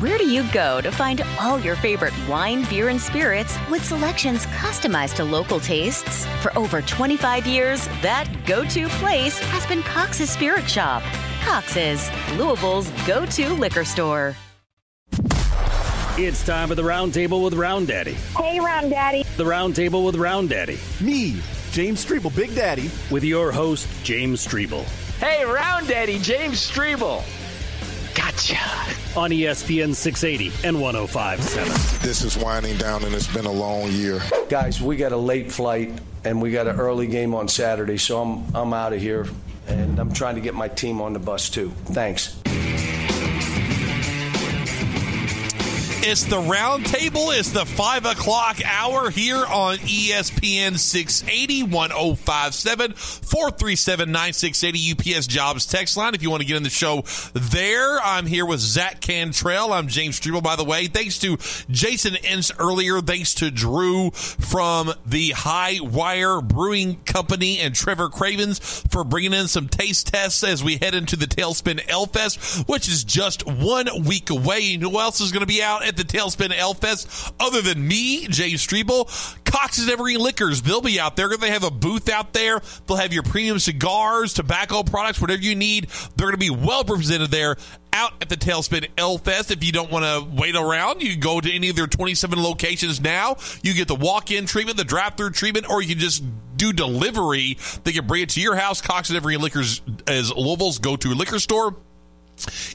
Where do you go to find all your favorite wine, beer, and spirits with selections customized to local tastes? For over 25 years, that go to place has been Cox's Spirit Shop. Cox's, Louisville's go to liquor store. It's time for the roundtable with Round Daddy. Hey, Round Daddy. The roundtable with Round Daddy. Me, James Strebel, Big Daddy. With your host, James Strebel. Hey, Round Daddy, James Strebel. Gotcha. On ESPN 680 and 1057. This is winding down and it's been a long year. Guys, we got a late flight and we got an early game on Saturday, so I'm, I'm out of here and I'm trying to get my team on the bus too. Thanks. It's the round table. It's the five o'clock hour here on ESPN 680 1057 437 9680 UPS Jobs text line. If you want to get in the show there, I'm here with Zach Cantrell. I'm James Strebel, by the way. Thanks to Jason Ince earlier. Thanks to Drew from the High Wire Brewing Company and Trevor Cravens for bringing in some taste tests as we head into the Tailspin Ale Fest, which is just one week away. And who else is going to be out at the Tailspin Ale Fest other than me, Jay Strebel? Cox's Evergreen Liquors. They'll be out there. They have a booth out there. They'll have your premium cigars, tobacco products, whatever you need. They're going to be well represented there out at the Tailspin Ale Fest. If you don't want to wait around, you can go to any of their 27 locations now. You get the walk in treatment, the drive through treatment, or you can just do delivery. They can bring it to your house. Cox's Evergreen Liquors is Louisville's go to liquor store.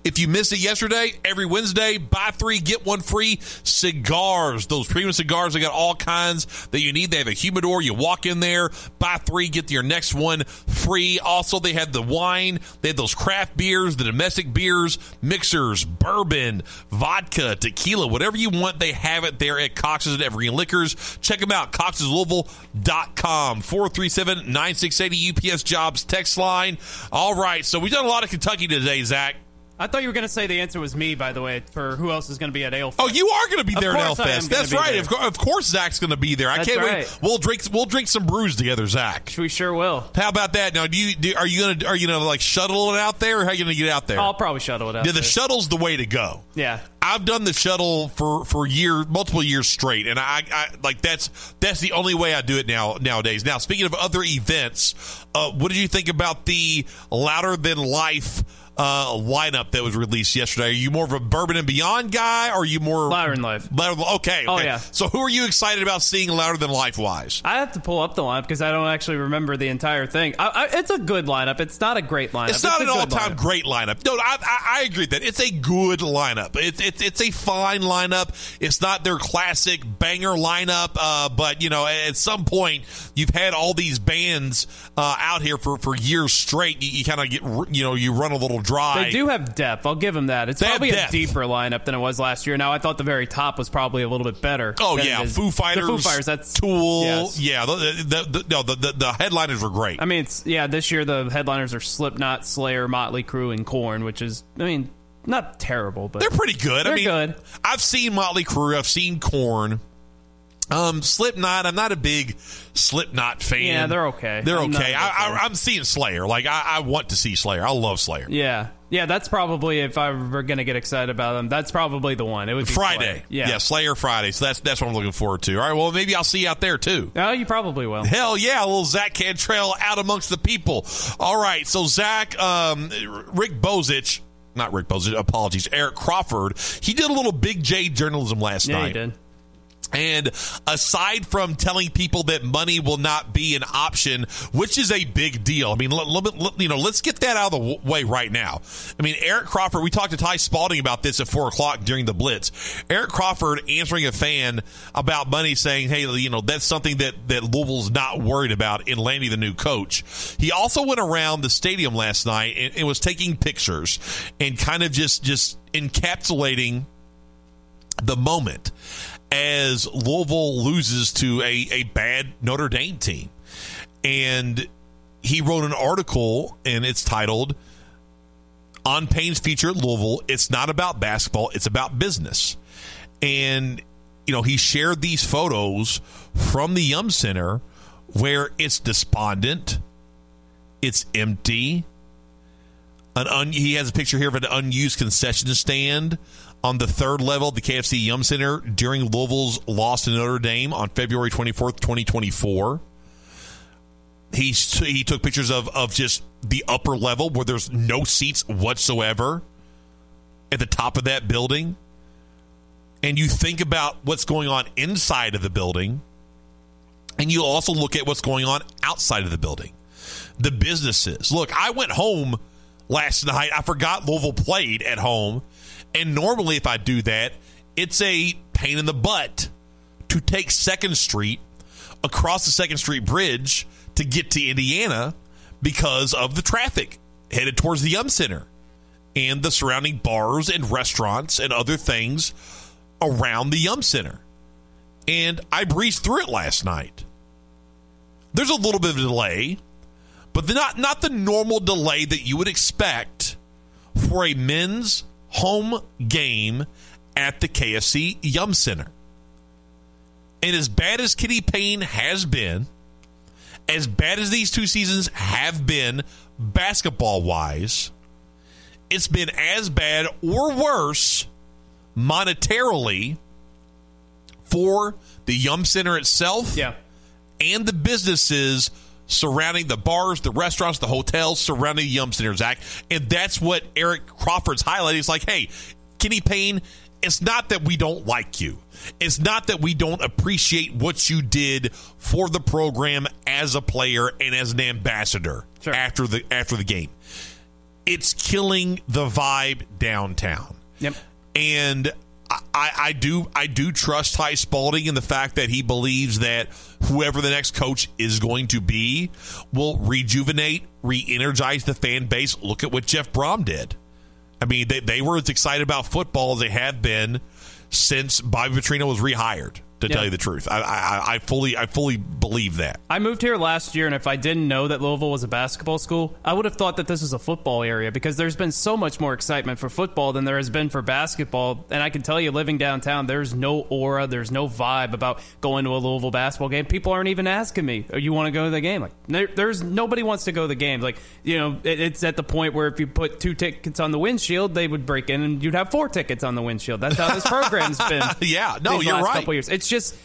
If you missed it yesterday, every Wednesday, buy three, get one free cigars. Those premium cigars, they got all kinds that you need. They have a humidor. You walk in there, buy three, get your next one free. Also, they have the wine. They have those craft beers, the domestic beers, mixers, bourbon, vodka, tequila, whatever you want, they have it there at Cox's and Evergreen Liquors. Check them out, coxslouisville.com. 437 9680 UPS Jobs text line. All right, so we've done a lot of Kentucky today, Zach. I thought you were going to say the answer was me, by the way, for who else is going to be at Ale Oh, you are going to be there at course I am Elfest. gonna That's right. Of, of course, Zach's going to be there. I That's can't right. wait. We'll drink. We'll drink some brews together, Zach. We sure will. How about that? Now, do you do, are you going to are you going to like shuttle it out there, or how are you going to get out there? I'll probably shuttle it out. yeah, the there. shuttle's the way to go. Yeah. I've done the shuttle for for years, multiple years straight, and I, I like that's that's the only way I do it now nowadays. Now, speaking of other events, uh, what did you think about the louder than life? Uh, lineup that was released yesterday. Are you more of a Bourbon and Beyond guy, or are you more Louder Than Life? Louder, okay, Oh, yeah. So, who are you excited about seeing Louder Than Life wise? I have to pull up the lineup because I don't actually remember the entire thing. I, I, it's a good lineup. It's not a great lineup. It's not a an all-time lineup. great lineup. No, I, I, I agree with that it's a good lineup. It's it's it's a fine lineup. It's not their classic banger lineup, uh, but you know, at some point, you've had all these bands uh, out here for, for years straight. You, you kind of get you know you run a little dry. They do have depth. I'll give them that. It's They probably a deeper lineup than it was last year. Now, I thought the very top was probably a little bit better. Oh yeah. Foo Fighters, The Foo Fighters. That's Tool. yes. Yeah, the, the, the, no, the, the headliners were great. I mean, it's yeah. This year the headliners are Slipknot, Slayer, Motley Crue, and Korn, which is I mean not terrible, but They're pretty good. I They're mean, good. I've seen Motley Crue. I've seen Korn. Um, Slipknot. I'm not a big Slipknot fan. Yeah, they're okay. They're I'm okay. I, I, I'm seeing Slayer. Like I, I want to see Slayer. I love Slayer. Yeah, yeah. That's probably if I were gonna get excited about them. That's probably the one. It would be Friday. Slayer. Yeah. Slayer Friday. So that's that's what I'm looking forward to. All right. Well, maybe I'll see you out there too. Oh, you probably will. Hell yeah, a little Zach Cantrell out amongst the people. All right, so Zach, um, Rick Bozich, not Rick Bozich, apologies, Eric Crawford, he did a little Big J journalism last Yeah, night. you did. And aside from telling people that money will not be an option, which is a big deal, I mean, let, let- you know, let's get that out of the way right now. I mean, Eric Crawford, we talked to Ty Spalding about this at four o'clock during the Blitz. Eric Crawford answering a fan about money, saying, "Hey, you know, that's something that that Louisville's not worried about in landing the new coach." He also went around the stadium last night and, and was taking pictures and kind of just just encapsulating the moment as Louisville loses to a, a bad Notre Dame team. And he wrote an article, and it's titled On Payne's Future at Louisville. It's not about basketball, it's about business. And, you know, he shared these photos from the Yum Center where it's despondent, it's empty. An un- he has a picture here of an unused concession stand on the third level the KFC Yum Center during Louisville's loss to Notre Dame on February 24th, 2024. He, he took pictures of, of just the upper level where there's no seats whatsoever at the top of that building. And you think about what's going on inside of the building, and you also look at what's going on outside of the building. The businesses. Look, I went home last night. I forgot Louisville played at home and normally, if I do that, it's a pain in the butt to take Second Street across the Second Street Bridge to get to Indiana because of the traffic headed towards the Yum Center and the surrounding bars and restaurants and other things around the Yum Center. And I breezed through it last night. There's a little bit of delay, but not not the normal delay that you would expect for a men's home game at the KFC Yum Center. And as bad as Kenny Payne has been, as bad as these two seasons have been basketball wise, it's been as bad or worse monetarily for the Yum Center itself yeah. and the businesses surrounding the bars, the restaurants, the hotels surrounding the Yum Center, Zach. And that's what Eric Crawford's highlighting. He's like, hey, Kenny Payne, it's not that we don't like you. It's not that we don't appreciate what you did for the program as a player and as an ambassador sure. after the after the game. It's killing the vibe downtown. Yep. And I, I do I do trust Ty Spalding in the fact that he believes that whoever the next coach is going to be will rejuvenate, re-energize the fan base. Look at what Jeff Brohm did. I mean, they, they were as excited about football as they have been since Bobby Petrino was rehired to yeah. tell you the truth. I, I, I, fully I fully believe that. I moved here last year, and if I didn't know that Louisville was a basketball school, I would have thought that this was a football area because there's been so much more excitement for football than there has been for basketball. And I can tell you, living downtown, there's no aura, there's no vibe about going to a Louisville basketball game. People aren't even asking me, oh, "You want to go to the game?" Like, there, there's nobody wants to go to the game. Like, you know, it, it's at the point where if you put two tickets on the windshield, they would break in, and you'd have four tickets on the windshield. That's how this program's been. yeah, no, you're right. Couple years. It's just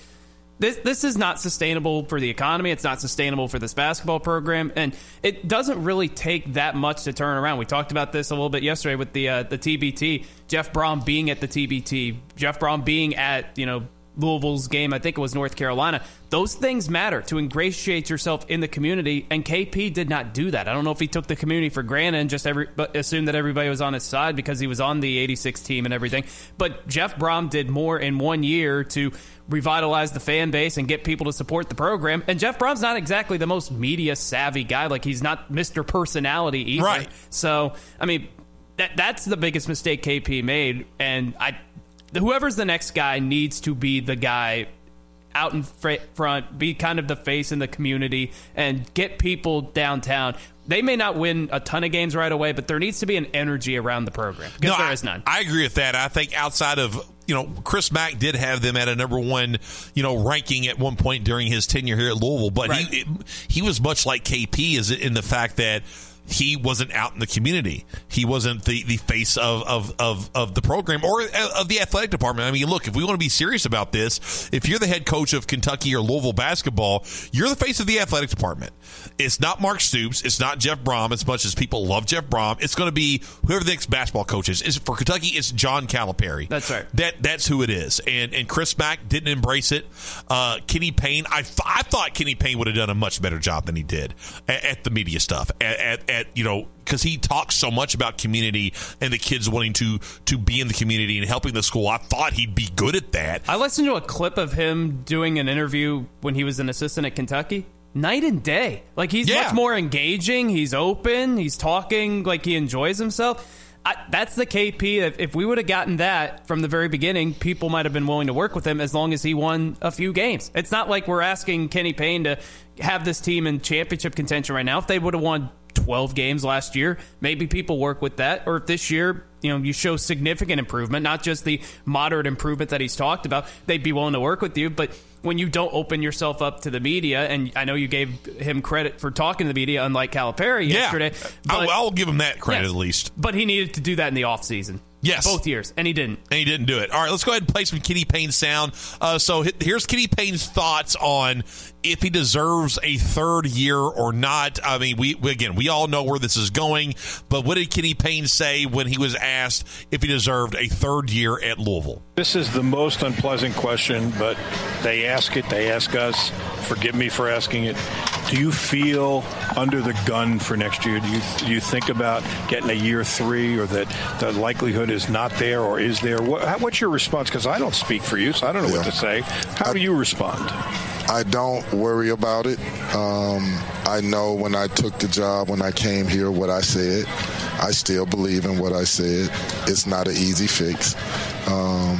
this this is not sustainable for the economy. It's not sustainable for this basketball program, and it doesn't really take that much to turn around. We talked about this a little bit yesterday with the uh, the TBT. Jeff Brohm being at the TBT, Jeff Brohm being at you know Louisville's game. I think it was North Carolina. Those things matter to ingratiate yourself in the community, and KP did not do that. I don't know if he took the community for granted and just every, assumed that everybody was on his side because he was on the 86 team and everything. But Jeff Brohm did more in one year to revitalize the fan base and get people to support the program. And Jeff Brohm's not exactly the most media savvy guy. Like he's not Mr. Personality either. Right. So I mean, that that's the biggest mistake KP made, and I whoever's the next guy needs to be the guy out in front, be kind of the face in the community, and get people downtown. They may not win a ton of games right away, but there needs to be an energy around the program because no, there I, is none. I agree with that. I think outside of you know, Chris Mack did have them at a number one, you know, ranking at one point during his tenure here at Louisville, but right. he he was much like KP is in the fact that he wasn't out in the community. He wasn't the, the face of, of, of, of the program or of the athletic department. I mean, look, if we want to be serious about this, if you're the head coach of Kentucky or Louisville basketball, you're the face of the athletic department. It's not Mark Stoops. It's not Jeff Brohm as much as people love Jeff Brohm. It's going to be whoever the next basketball coach is. is for Kentucky, it's John Calipari. That's right. That That's who it is. And, and Chris Mack didn't embrace it. Uh, Kenny Payne, I, I thought Kenny Payne would have done a much better job than he did at, at the media stuff. At, at, at you know because he talks so much about community and the kids wanting to to be in the community and helping the school. I thought he'd be good at that. I listened to a clip of him doing an interview when he was an assistant at Kentucky. Night and day. Like he's yeah. much more engaging, he's open, he's talking like he enjoys himself. I, that's the KP. If, if we would have gotten that from the very beginning, people might have been willing to work with him as long as he won a few games. It's not like we're asking Kenny Payne to have this team in championship contention right now. If they would have won 12 games last year, maybe people work with that. Or if this year, you know, you show significant improvement, not just the moderate improvement that he's talked about, they'd be willing to work with you. But when you don't open yourself up to the media, and I know you gave him credit for talking to the media, unlike Calipari Yeah. yesterday. I'll, I'll give him that credit Yes. at least. But he needed to do that in the offseason. Yes. Both years. And he didn't. And he didn't do it. All right, let's go ahead and play some Kenny Payne sound. Uh, so here's Kenny Payne's thoughts on if he deserves a third year or not. I mean, we, we again, we all know where this is going, but what did Kenny Payne say when he was asked if he deserved a third year at Louisville? This is the most unpleasant question, but they ask it, they ask us. Forgive me for asking it. Do you feel under the gun for next year? Do you do you think about getting a year three, or that the likelihood is not there, or is there? What, what's your response? Because I don't speak for you, so I don't know what to say. How do you respond? I don't worry about it. Um, I know when I took the job, when I came here, what I said. I still believe in what I said. It's not an easy fix. Um,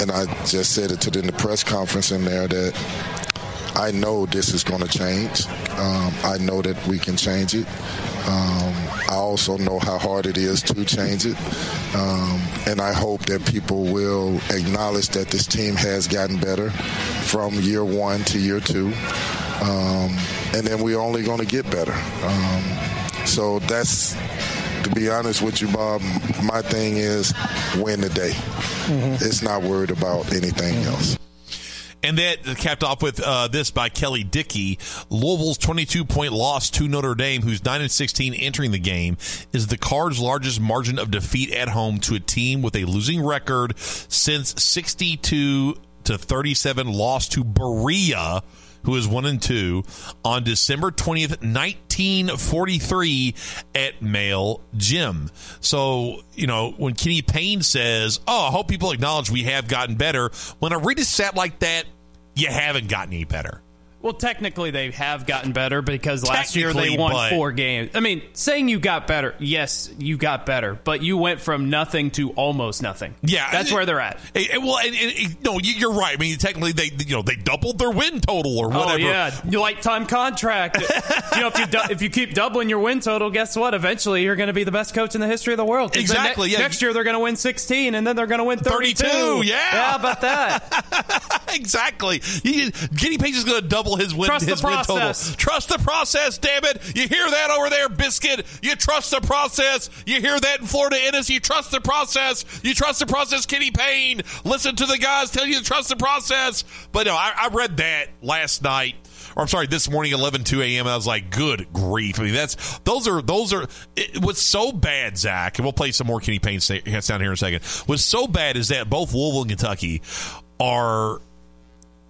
and I just said it to the, in the press conference in there that I know this is going to change. Um, I know that we can change it. Um, I also know how hard it is to change it. Um, and I hope that people will acknowledge that this team has gotten better from year one to year two. Um, and then we're only going to get better. Um, so that's, to be honest with you, Bob, my thing is win the day. It's not worried about anything else. And that capped off with uh, this by Kelly Dickey. Louisville's 22 point loss to Notre Dame, who's 9 and 16 entering the game, is the Cards' largest margin of defeat at home to a team with a losing record since 62 to 37 loss to Berea, who is 1 and 2, on December 20th, 1943 at Male Gym. So, you know, when Kenny Payne says, Oh, I hope people acknowledge we have gotten better, when I read a stat like that, you haven't gotten any better. Well, technically, they have gotten better because last year they won but- four games. I mean, saying you got better, yes, you got better, but you went from nothing to almost nothing. Yeah, that's it- where they're at. Well, no, you- you're right. I mean, technically, they you know they doubled their win total or oh, whatever. Oh yeah, lifetime contract. you know, if you du- if you keep doubling your win total, guess what? Eventually, you're going to be the best coach in the history of the world. Exactly, yeah. Next year, they're going to win 16, and then they're going to win 32. 32, yeah. Yeah, about that? exactly. You, Kenny Payne is going to double his win, Trust the his win total. process. Trust the process, damn it. You hear that over there, Biscuit? You trust the process. You hear that in Florida Ennis? You trust the process. You trust the process, Kenny Payne. Listen to the guys tell you to trust the process. But no, I, I read that last night. Or I'm sorry, this morning, 11 2 a.m. I was like, "Good grief!" I mean, that's those are those are. It, what's so bad, Zach, and we'll play some more Kenny Payne sound here in a second. What's so bad is that both Louisville and Kentucky are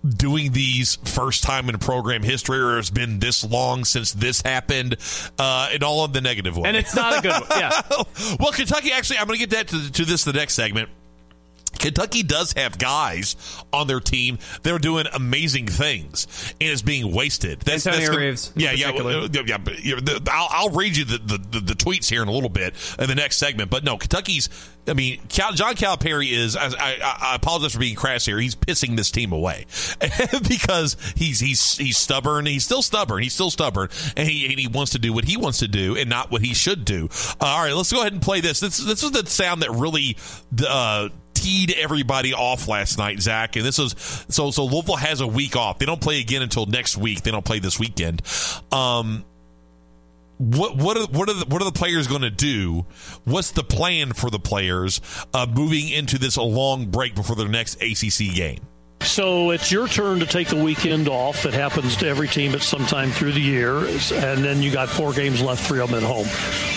doing these first time in program history or it's been this long since this happened uh, in all of the negative way. And it's not a good one. Yeah. well, Kentucky actually, I'm going to get that to, to this the next segment. Kentucky does have guys on their team that are doing amazing things and is being wasted. That's, Antonio that's Reeves, Yeah, yeah, yeah. yeah, but, you know, the- I'll, I'll read you the, the, the, the tweets here in a little bit in the next segment. But no, Kentucky's. I mean, Cal, John Calipari is. I, I, I apologize for being crass here. He's pissing this team away because he's he's he's stubborn. He's still stubborn. He's still stubborn, and he and he wants to do what he wants to do and not what he should do. Uh, all right, let's go ahead and play this. This this is the sound that really. Uh, teed everybody off last night, Zach. And this was so so Louisville has a week off. They don't play again until next week. They don't play this weekend. Um what what are what are the, what are the players going to do? What's the plan for the players uh, moving into this long break before their next ACC game? So it's your turn to take the weekend off. It happens to every team at some time through the year. And then you got four games left, three of them at home.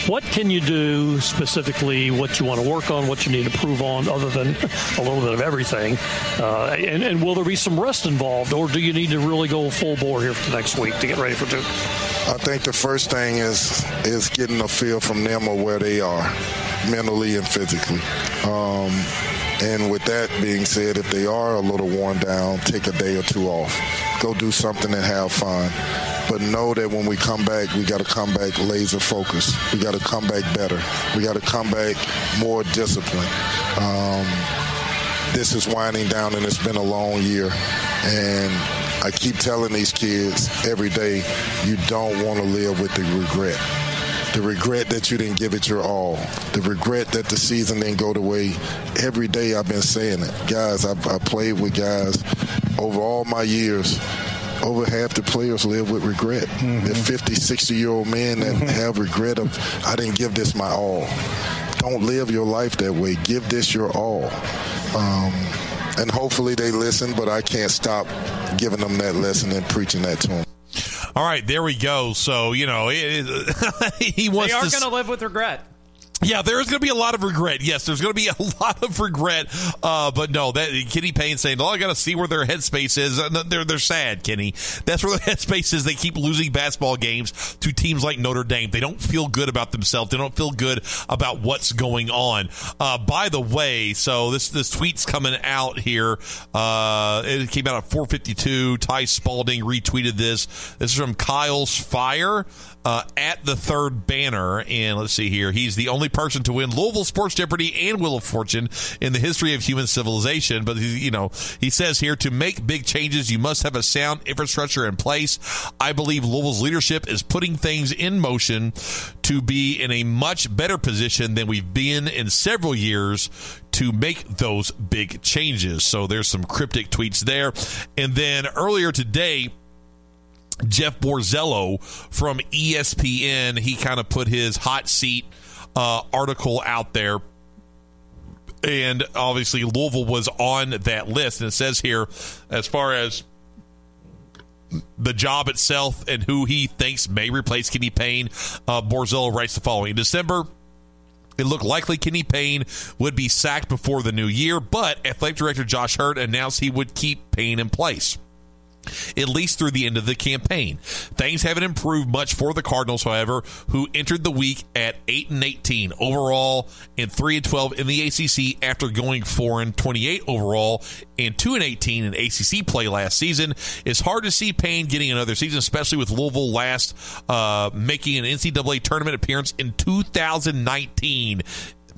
What can you do specifically, what you want to work on, what you need to improve on, other than a little bit of everything? Uh, and, and will there be some rest involved, or do you need to really go full bore here for the next week to get ready for Duke? I think the first thing is is getting a feel from them of where they are mentally and physically. Um, And with that being said, if they are a little worn down, take a day or two off. Go do something and have fun. But know that when we come back, we got to come back laser focused. We got to come back better. We got to come back more disciplined. Um, this is winding down and it's been a long year. And I keep telling these kids every day, you don't want to live with the regret. The regret that you didn't give it your all. The regret that the season didn't go the way. Every day I've been saying it. Guys, I've, I played with guys over all my years over half the players live with regret. Mm-hmm. They're 50, 60 year old men that mm-hmm. have regret of, I didn't give this my all. Don't live your life that way. Give this your all. Um, and hopefully they listen, but I can't stop giving them that lesson and preaching that to them. All right, there we go. So you know, it, it, he wants. They are going to live with regret. Yeah, there is going to be a lot of regret. Yes, there's going to be a lot of regret. Uh, but no, that Kenny Payne saying, "Oh, I got to see where their headspace is." They're they're sad, Kenny. That's where their headspace is. They keep losing basketball games to teams like Notre Dame. They don't feel good about themselves. They don't feel good about what's going on. Uh, by the way, so this this tweet's coming out here. Uh, it came out at 4:52. Ty Spalding retweeted this. This is from Kyle's Fire uh, at the third banner. And let's see here. He's the only person to win Louisville Sports Jeopardy and Wheel of Fortune in the history of human civilization. But, he, you know, he says here to make big changes, you must have a sound infrastructure in place. I believe Louisville's leadership is putting things in motion to be in a much better position than we've been in several years to make those big changes. So there's some cryptic tweets there. And then earlier today, Jeff Borzello from ESPN, he kind of put his hot seat uh, article out there. And obviously, Louisville was on that list. And it says here, as far as the job itself and who he thinks may replace Kenny Payne, uh, Borzello writes the following In December, it looked likely Kenny Payne would be sacked before the new year, but athletic director Josh Heird announced he would keep Payne in place at least through the end of the campaign. Things haven't improved much for the Cardinals, however, who entered the week at 8 and 18 overall and 3 and 12 in the ACC after going 4 and 28 overall and 2 and 18 in ACC play last season. It's hard to see Payne getting another season, especially with Louisville last uh, making an NCAA tournament appearance in 2019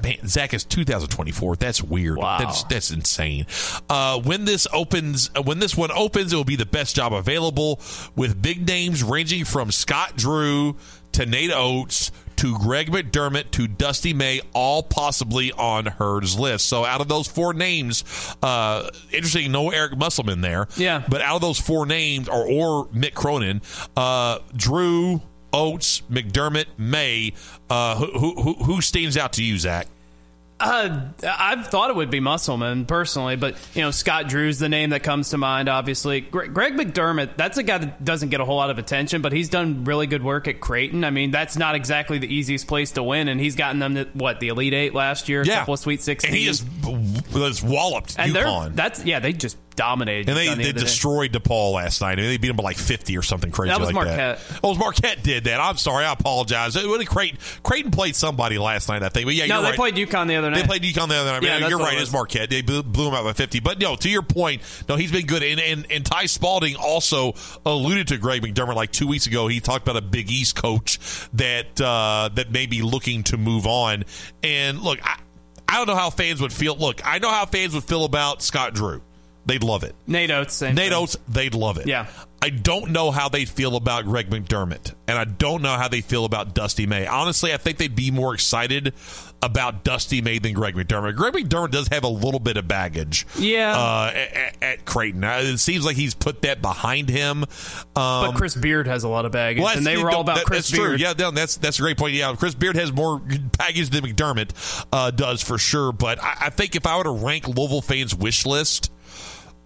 man, Zach is 2024. That's weird. Wow. That's that's insane. Uh, when this opens, uh, when this one opens, it will be the best job available with big names ranging from Scott Drew to Nate Oats to Greg McDermott to Dusty May, all possibly on Heird's list. So out of those four names, uh, interesting, no Eric Musselman there. Yeah. But out of those four names, or or Mick Cronin, uh, Drew, Oats, McDermott, May. Uh, who, who, who stands out to you, Zach? Uh, I've thought it would be Musselman personally, but you know Scott Drew's the name that comes to mind. Obviously, Greg McDermott. That's a guy that doesn't get a whole lot of attention, but he's done really good work at Creighton. I mean, that's not exactly the easiest place to win, and he's gotten them to what the Elite Eight last year, yeah. couple of Sweet Sixteen. And he just was walloped and UConn. That's yeah, they just dominated. And they, they the destroyed DePaul last night. I mean, they beat them by like 50 or something crazy that was like Marquette. that. Oh, it was Marquette did that. I'm sorry. I apologize. It really Creighton, Creighton played somebody last night, I think. But yeah, no, they right. played UConn the other night. They played UConn the other night. Yeah, you're right. It it's Marquette. They blew, blew them out by 50. But no, to your point, no, he's been good. And, and, and Ty Spalding also alluded to Greg McDermott like two weeks ago. He talked about a Big East coach that uh, that may be looking to move on. And look, I, I don't know how fans would feel. Look, I know how fans would feel about Scott Drew they'd love it. Nate Oats, same Nate thing. Oats, they'd love it. Yeah. I don't know how they feel about Greg McDermott, and I don't know how they feel about Dusty May. Honestly, I think they'd be more excited about Dusty May than Greg McDermott. Greg McDermott does have a little bit of baggage, yeah, uh, at, at, Creighton. Uh, it seems like he's put that behind him. Um, but Chris Beard has a lot of baggage, well, and they were all about that, Chris that's Beard. True. Yeah, that's that's a great point. Yeah, Chris Beard has more baggage than McDermott uh, does for sure. But I, I think if I were to rank Louisville fans' wish list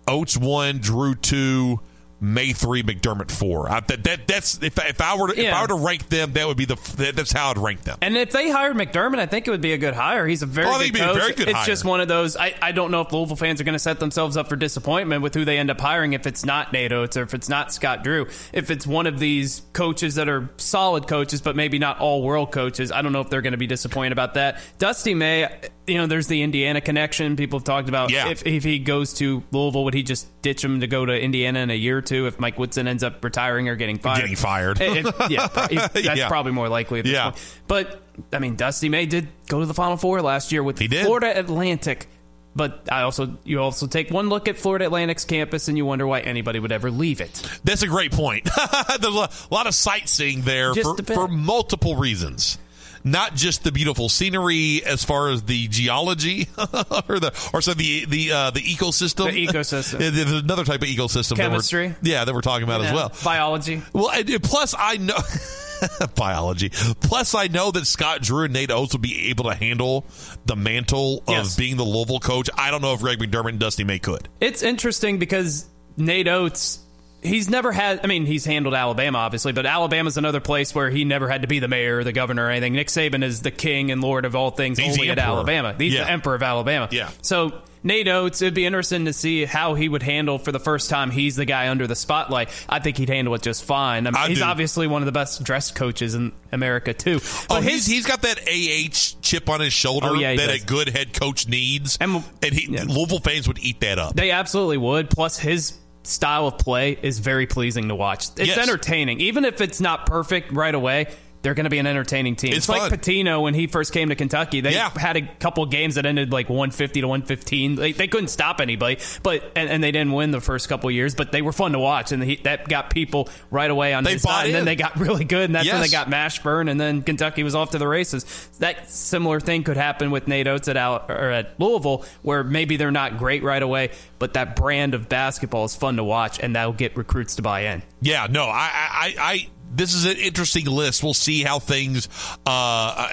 Oats one, Drew two, May three, McDermott four. I, that, that that's if, if I were to, if I were to rank them, that would be the that, that's how I'd rank them. And if they hired McDermott, I think it would be a good hire. He's a very Oh, good think it'd be a coach. very good it's hire. just one of those. I, I don't know if Louisville fans are going to set themselves up for disappointment with who they end up hiring if it's not Nate Oats or if it's not Scott Drew. If it's one of these coaches that are solid coaches, but maybe not all world coaches, I don't know if they're going to be disappointed about that. Dusty May, you know, there's the Indiana connection. People have talked about Yeah. if, if he goes to Louisville, would he just ditch him to go to Indiana in a year or two if Mike Woodson ends up retiring or getting fired? Getting fired. If- yeah, that's Yeah. probably more likely at this Yeah. point. But I mean, Dusty May did go to the Final Four last year with He did. Florida Atlantic. But I also you also take one look at Florida Atlantic's campus and you wonder why anybody would ever leave it. That's a great point. There's a lot of sightseeing there Just for, for multiple reasons. Not just the beautiful scenery, as far as the geology or the or so the the uh, the ecosystem. The ecosystem. There's another type of ecosystem. that Chemistry. yeah, that we're talking about as well. Biology. Well, and, and plus I know biology. Plus I know that Scott Drew and Nate Oats will be able to handle the mantle of Yes. being the Louisville coach. I don't know if Greg McDermott and Dusty May could. It's interesting because Nate Oats, he's never had. I mean, he's handled Alabama obviously, but Alabama's another place where he never had to be the mayor or the governor or anything. Nick Saban is the king and lord of all things He's only at. Alabama. He's Yeah. the emperor of Alabama. Yeah. So Nate Oats, it'd be interesting to see how he would handle for the first time. He's the guy under the spotlight. I think he'd handle it just fine. I mean, I he's do. obviously one of the best dress coaches in America too. Oh, But he's he's got that AH chip on his shoulder Oh, yeah, that does. a good head coach needs, And- and, he, yeah. Louisville fans would eat that up. They absolutely would. Plus, his style of play is very pleasing to watch. It's Yes. entertaining, even if it's not perfect right away. They're going to be an entertaining team. It's like. Pitino when he first came to Kentucky. They Yeah. had a couple games that ended like 150 to 115. They, they couldn't stop anybody, but and, and they didn't win the first couple years. But they were fun to watch, and he, that got people right away on They his side. And then they got really good, and that's when they got Mashburn, and then Kentucky was off to the races. That similar thing could happen with Nate Oats at Al, or at Louisville, where maybe they're not great right away, but that brand of basketball is fun to watch, and that'll get recruits to buy in. Yeah, no, I, I, I this is an interesting list. We'll see how things, uh,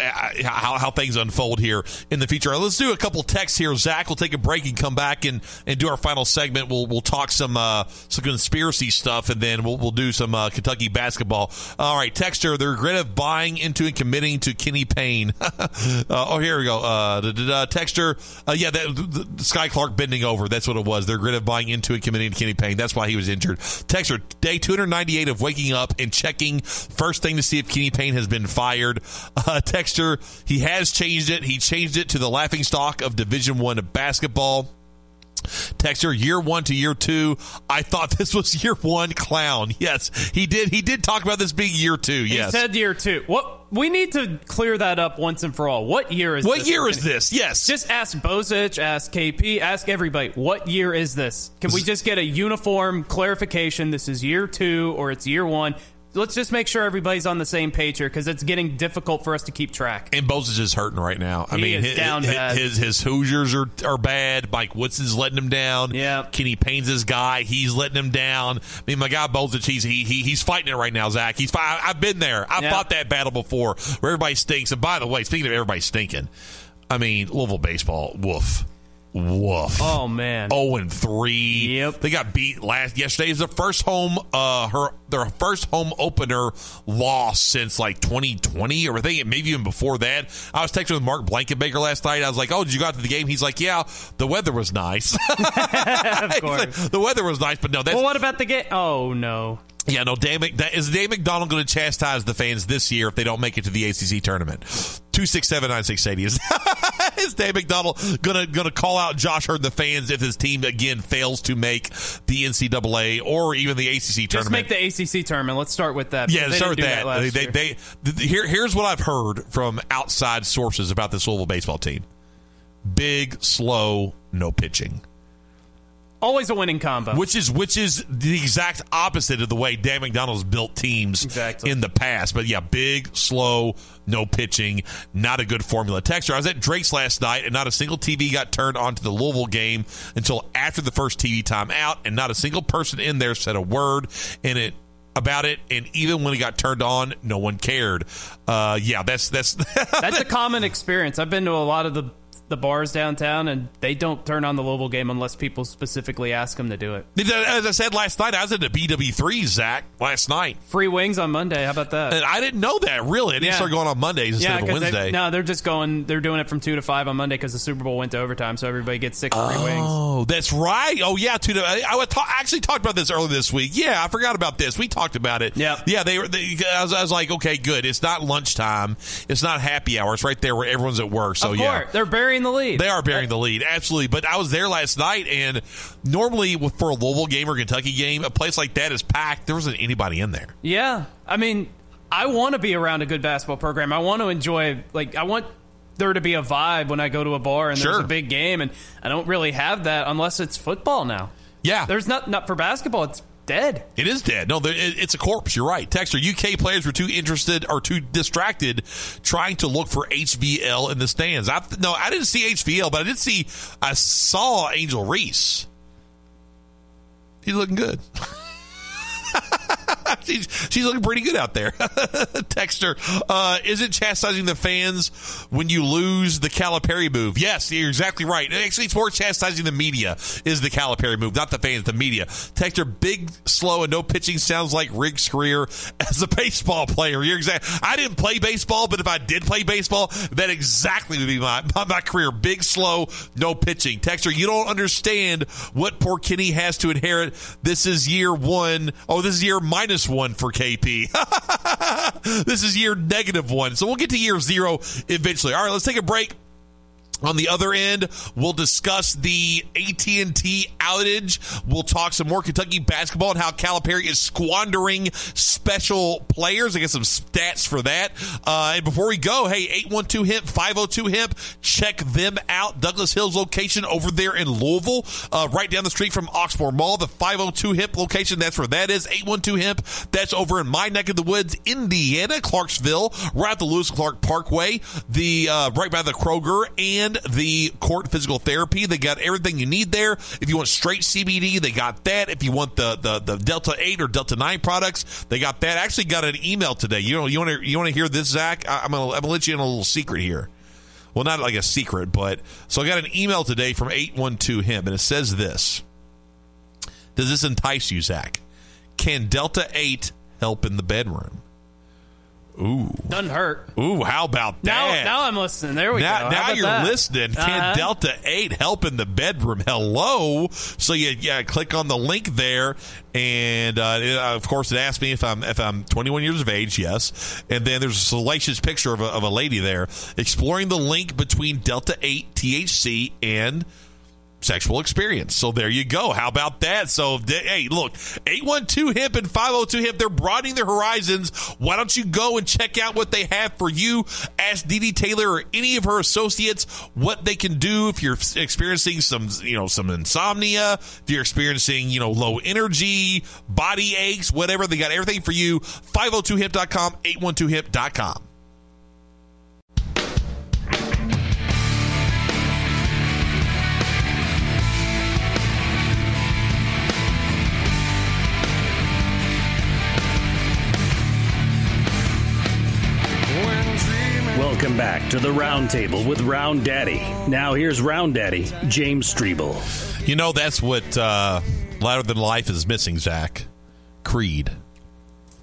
how how things unfold here in the future. Let's do a couple texts here. Zach, we'll take a break and come back and, and do our final segment. We'll we'll talk some uh, some conspiracy stuff, and then we'll we'll do some uh, Kentucky basketball. All right, texter, the regret of buying into and committing to Kenny Payne. uh, oh, here we go. Uh, uh, yeah, that, the, the Sky Clark bending over. That's what it was. The regret of buying into and committing to Kenny Payne. That's why he was injured. Texter, day 298 of waking up and checking first thing to see if Kenny Payne has been fired. Uh, texter, he has changed it. He changed it to the laughing stock of Division One basketball. Texture year one to year two. I thought this was year one clown. Yes, he did. He did talk about this being year two. Yes. He said year two. What we need to clear that up once and for all. What year is this? what this? year is this? Yes. Just ask Bozich, ask KP, ask everybody. What year is this? Can we just get a uniform clarification? This is year two or it's year one. Let's just make sure everybody's on the same page here because it's getting difficult for us to keep track. and Bozich is just hurting right now. I He mean, is his, down his, bad. his his Hoosiers are are bad. Mike Woodson's letting him down. Yeah. Kenny Payne's his guy. He's letting him down. I mean, my guy Bozich, he's he, he he's fighting it right now. Zach, he's fi- I've been there. I've Yeah. fought that battle before, where everybody stinks. And by the way, speaking of everybody stinking, I mean Louisville baseball, woof, woof. Oh man. Oh and three. Yep. They got beat last yesterday. Is the first home uh her their first home opener loss since like 2020 or I think maybe even before that. I was texting with Mark Blankenbaker last night. I was like, "Oh, did you go out to the game?" He's like, "Yeah, the weather was nice." of course. like, the weather was nice, but no, that's well, what about the game? Oh no. yeah, no. Dan, that, is Dan McDonnell going to chastise the fans this year if they don't make it to the ACC tournament? Two six seven nine six eighty is is Dave McDonnell going to going to call out Josh Heird the fans if his team again fails to make the NCAA or even the ACC tournament? Just make the ACC tournament. Let's start with that. yeah, start with that. last they, they, they, here, here's what I've heard from outside sources about this Louisville baseball team: big, slow, no pitching. Always a winning combo. Which is which is the exact opposite of the way Dan McDonnell's built teams Exactly. in the past. But yeah, big, slow, no pitching, not a good formula. Texture. I was at Drake's last night, and not a single TV got turned onto the Louisville game until after the first TV time out, and not a single person in there said a word in it about it. And even when it got turned on, no one cared. Uh, yeah, that's that's That's a common experience. I've been to a lot of the the bars downtown, and they don't turn on the Louisville game unless people specifically ask them to do it. As I said last night, I was at the BW3, Zach, last night. Free wings on Monday. How about that? And I didn't know that, really. I didn't Yeah. start going on Mondays instead yeah, of Wednesday. They, no, they're just going. They're doing it from two to five on Monday because the Super Bowl went to overtime, so everybody gets six free wings. Oh, that's right. Oh, yeah. two To I, I would ta- actually talked about this earlier this week. Yeah, I forgot about this. We talked about it. Yeah. Yeah, they were. They, I, was, I was like, okay, good. It's not lunchtime. It's not happy hour. It's right there where everyone's at work. So of yeah, they're burying the lead. They are bearing the lead, absolutely. But I was there last night, and normally for a Louisville game or Kentucky game, a place like that is packed. There wasn't anybody in there. Yeah, I mean, I want to be around a good basketball program. I want to enjoy, like, I want there to be a vibe when I go to a bar and Sure. there's a big game, and I don't really have that unless it's football now. Yeah, There's not not for basketball. It's dead. It is dead. No, it's a corpse. You're right. Texter, UK players were too interested or too distracted trying to look for HVL in the stands. I, no, I didn't see HVL, but I did see, I saw Angel Reese. He's looking good. she's, she's looking pretty good out there. Texter, uh, is it chastising the fans when you lose the Calipari move? Yes, you're exactly right. Actually, it's more chastising the media is the Calipari move, not the fans, the media. Texter, big, slow, and no pitching sounds like Rick's career as a baseball player. You're exactly. I didn't play baseball, but if I did play baseball, that exactly would be my, my, my career. Big, slow, no pitching. Texter, you don't understand what poor Kenny has to inherit. This is year one. Oh, this is year minus one for KP. this is year negative one. So we'll get to year zero eventually. All right, let's take a break. On the other end, we'll discuss the AT&T outage. We'll talk some more Kentucky basketball and how Calipari is squandering special players. I get some stats for that. Uh, and before we go, hey, 812 hemp, 502 hemp, check them out. Douglas Hills location over there in Louisville, uh, right down the street from Oxmoor Mall. The 502 hemp location, that's where that is. 812 hemp, that's over in my neck of the woods, Indiana, Clarksville, right at the Lewis Clark Parkway, the uh, right by the Kroger and the KORT Physical Therapy. They got everything you need there. If you want straight CBD, they got that. If you want the the, the Delta Eight or Delta Nine products, they got that. I actually got an email today. You know, you want to you want to hear this, Zach? I, I'm gonna I'm gonna let you in a little secret here. Well, not like a secret, but so I got an email today from 812 hemp, and it says this. Does this entice you, Zach? Can Delta 8 help in the bedroom? Ooh. Doesn't hurt. Ooh, how about that? now I'm listening. There we now, go. Now you're that? listening. Can Uh-huh. Delta 8 help in the bedroom? Hello. So you yeah, click on the link there and uh, it, uh, of course it asks me if I'm if I'm 21 years of age, yes. And then there's a salacious picture of a, of a lady there exploring the link between Delta 8 THC and sexual experience. So there you go. How about that? So hey, look, 812 hemp and 502 hemp, they're broadening their horizons. Why don't you go and check out what they have for you? Ask Dee Dee Taylor or any of her associates what they can do if you're experiencing some, you know, some insomnia, if you're experiencing, you know, low energy, body aches, whatever. They got everything for you. 502hemp.com, 812hemp.com. Welcome back to the Roundtable with Round Daddy. Now here's Round Daddy, James Strebel. You know, that's what uh, Louder Than Life is missing, Zach. Creed.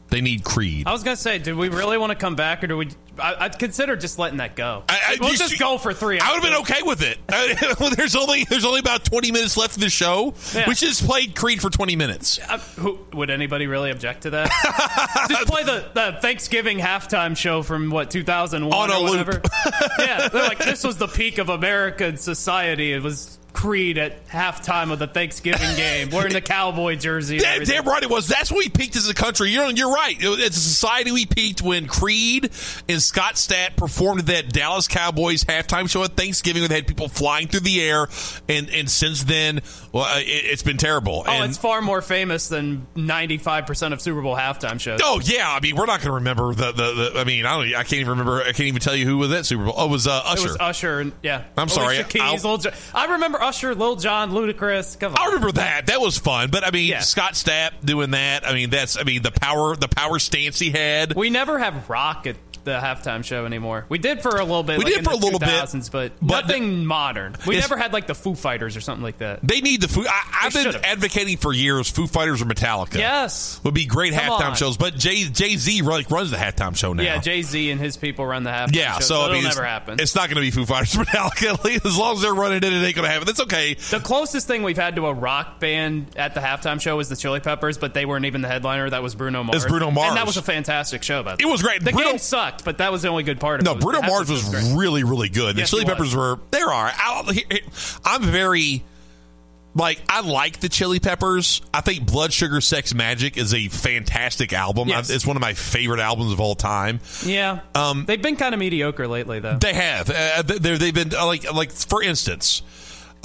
They need Creed. I was gonna say, do we really want to come back, or do we? I, I'd consider just letting that go. I- we'll you just go for three. I would have been okay with it. Uh, there's only there's only about 20 minutes left in the show. Yeah. We just played Creed for 20 minutes. Uh, who, would anybody really object to that? just play the, the Thanksgiving halftime show from what 2001 On a or whatever. yeah, they're like this was the peak of American society. It was Creed at halftime of the Thanksgiving game, wearing the cowboy jersey. Damn, damn right it was. That's when we peaked as a country. You're, you're right. It's a society we peaked when Creed and Scott Stapp performed that Dallas Cowboys halftime show at Thanksgiving where they had people flying through the air. And, and since then, well, uh, it, it's been terrible. Oh, and, it's far more famous than 95% of Super Bowl halftime shows. Oh yeah, I mean we're not going to remember the, the, the I mean I don't I can't even remember I can't even tell you who was at Super Bowl. Oh, it was uh, It Usher. was Usher, yeah. I'm sorry, Keys, I remember Usher, Lil Jon, Ludacris. Come on. I remember that. That was fun. But I mean, Yeah. Scott Stapp doing that. I mean, that's I mean the power the power stance he had. We never have rock at the halftime show anymore. We did for a little bit. We like did in for the a little bit, but, but nothing modern. We never had like the Foo Fighters or something like that. They need the Foo. I, I've been advocating for years. Foo Fighters or Metallica. Yes. would be great Come halftime on. shows. But Jay Jay Z like runs the halftime show now. Yeah, Jay Z and his people run the halftime Yeah, show, so, I it'll mean, never happen. It's not going to be Foo Fighters or Metallica. As long as they're running it, it ain't going to happen. That's okay. The closest thing we've had to a rock band at the halftime show was the Chili Peppers, but they weren't even the headliner. That was Bruno Mars. It's Bruno Mars. and that was a fantastic show. By the It was great. The Bruno- game sucked, but that was the only good part of No, it. Bruno The Mars halftime was really, really good. The Yes, Chili. Peppers were there. Are I'll- here- here- I'm very like I like the Chili Peppers. I think Blood Sugar Sex Magik is a fantastic album. Yes. I- It's one of my favorite albums of all time. Yeah, Um, they've been kind of mediocre lately, though. They have. Uh, they they've been uh, like like for instance,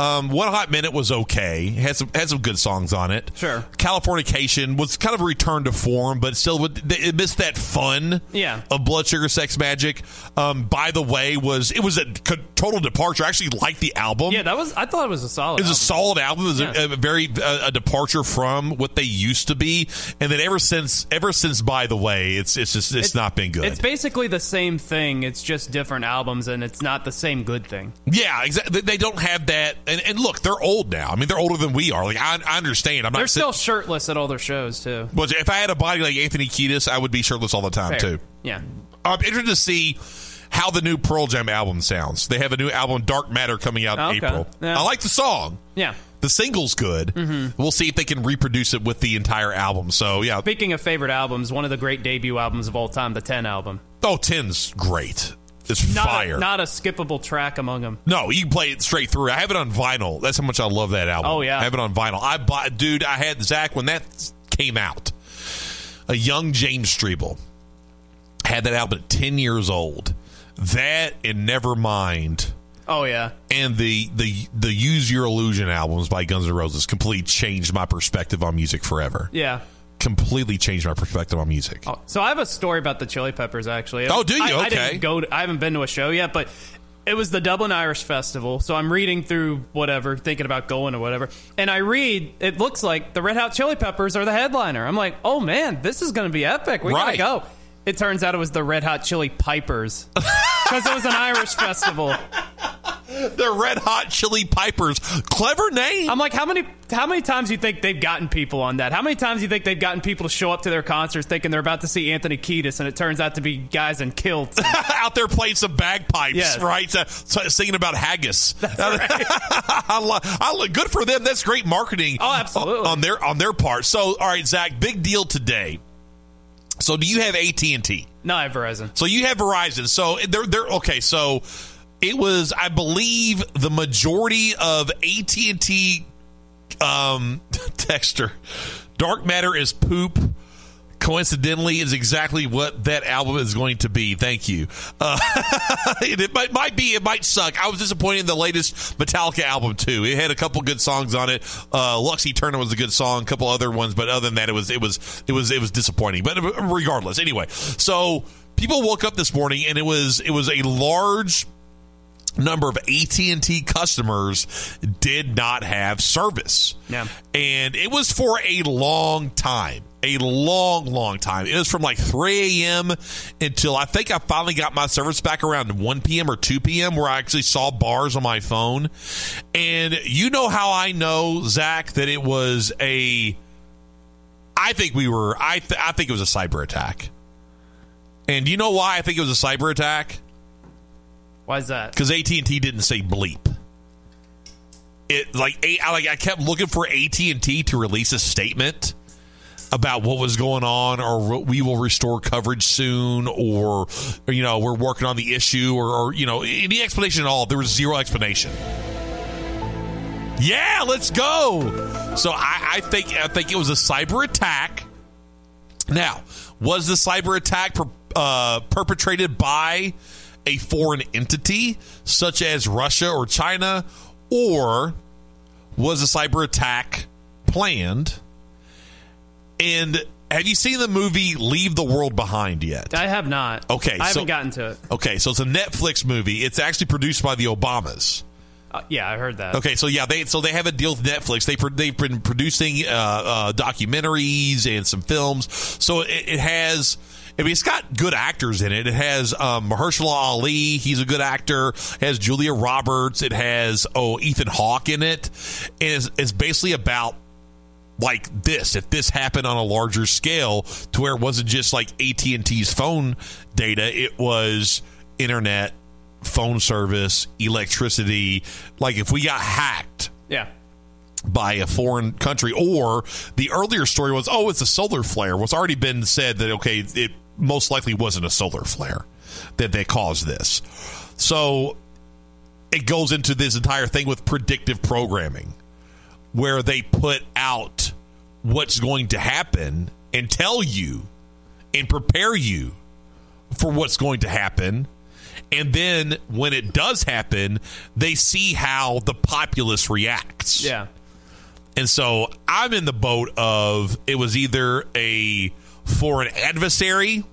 um, One Hot Minute was okay. Had some had some good songs on it. Sure. Californication was kind of a return to form, but still would- it missed that fun. Yeah. Of Blood Sugar Sex Magik. Um, by the way, was it was a total departure. I actually liked the album. yeah, that was. I thought it was a solid. It was a solid album. It was Yeah. a, a very a, a departure from what they used to be, and then ever since, ever since, by the way, it's it's just it's, not been good. It's basically the same thing. It's just different albums, and it's not the same good thing. Yeah, exactly. They don't have that. And, and look, they're old now. I mean, they're older than we are. Like I, I understand. I'm not. They're still shirtless at all their shows too. But if I had a body like Anthony Kiedis, I would be shirtless all the time Fair. too. Yeah. I'm interested to see how the new Pearl Jam album sounds. They have a new album, Dark Matter, coming out in Okay. April. Yeah. I like the song. Yeah. The single's good. Mm-hmm. We'll see if they can reproduce it with the entire album. So yeah. Speaking of favorite albums, one of the great debut albums of all time, the Ten album. Oh, 10's great. It's Not fire. A, not a skippable track among them. No, you can play it straight through. I have it on vinyl. That's how much I love that album. Oh, yeah. I have it on vinyl. I bought, dude. I had Zach when that came out. A young James Streble had that album at ten years old. That and Nevermind Oh yeah. and the the the Use Your Illusion albums by Guns N' Roses completely changed my perspective on music forever. Yeah. Completely changed my perspective on music. Oh, so I have a story about the Chili Peppers actually. Oh, do you? I, I Okay. didn't go. To, I haven't been to a show yet, but it was the Dublin Irish Festival. So I'm reading through whatever, thinking about going or whatever, and I read. It looks like the Red Hot Chili Peppers are the headliner. I'm like, oh man, this is going to be epic. We Right. gotta go. It turns out it was the Red Hot Chili Pipers because it was an Irish festival. The Red Hot Chili Pipers, clever name. I'm like, how many how many times do you think they've gotten people on that? How many times do you think they've gotten people to show up to their concerts thinking they're about to see Anthony Kiedis, and it turns out to be guys in kilts? out there playing some bagpipes, Yes. right? Uh, so, so- uh, singing about haggis. Uh, I lo- I lo- good for them. That's great marketing. Oh, absolutely. on their on their part. So, all right, Zach, big deal today. So, do you have AT and T? no, I have Verizon. So you have Verizon. So they're they're okay. So it was, I believe, the majority of AT and T um. Dark matter is poop. Coincidentally, is exactly what that album is going to be. Thank you. Uh, it, might, might be. It might suck. I was disappointed in the latest Metallica album too. It had a couple good songs on it. Uh, Eterna was a good song. A couple other ones, but other than that, it was it was it was it was disappointing. But regardless, anyway. So people woke up this morning and it was it was a large number of AT&T customers did not have service. Yeah. And it was for a long time. A long, long time. It was from like 3 a.m. until I think I finally got my service back around 1 p.m. or 2 p.m. where I actually saw bars on my phone. And you know how I know, Zach, that it was a. I think we were. I, th- I think it was a cyber attack. And you know why I think it was a cyber attack? Why is that? because AT and T didn't say bleep. It like I like I kept looking for AT and T to release a statement about what was going on, or we will restore coverage soon, or, or, you know we're working on the issue, or, or you know any explanation at all. There was zero explanation. Yeah, let's go. So I, I think I think it was a cyber attack. Now, was the cyber attack per, uh, perpetrated by a foreign entity such as Russia or China, or was a cyber attack planned? And have you seen the movie Leave the World Behind yet? I have not. Okay, I so- haven't gotten to it. Okay, so it's a Netflix movie. It's actually produced by the Obamas. Uh, yeah, I heard that. Okay, so yeah, they so they have a deal with Netflix. They they've been producing uh, uh, documentaries and some films. So it, it has I mean, it's got good actors in it. It has um, Mahershala Ali. He's a good actor. It has Julia Roberts. It has oh Ethan Hawke in it. And it's, it's basically about like this if this happened on a larger scale to where it wasn't just like AT&T's phone data it was internet phone service electricity like if we got hacked Yeah. by a foreign country or the earlier story was oh it's a solar flare what's already been said that okay it most likely wasn't a solar flare that they caused this so it goes into this entire thing with predictive programming where they put out what's going to happen and tell you and prepare you for what's going to happen. And then when it does happen, they see how the populace reacts. Yeah. And so I'm in the boat of it was either a foreign adversary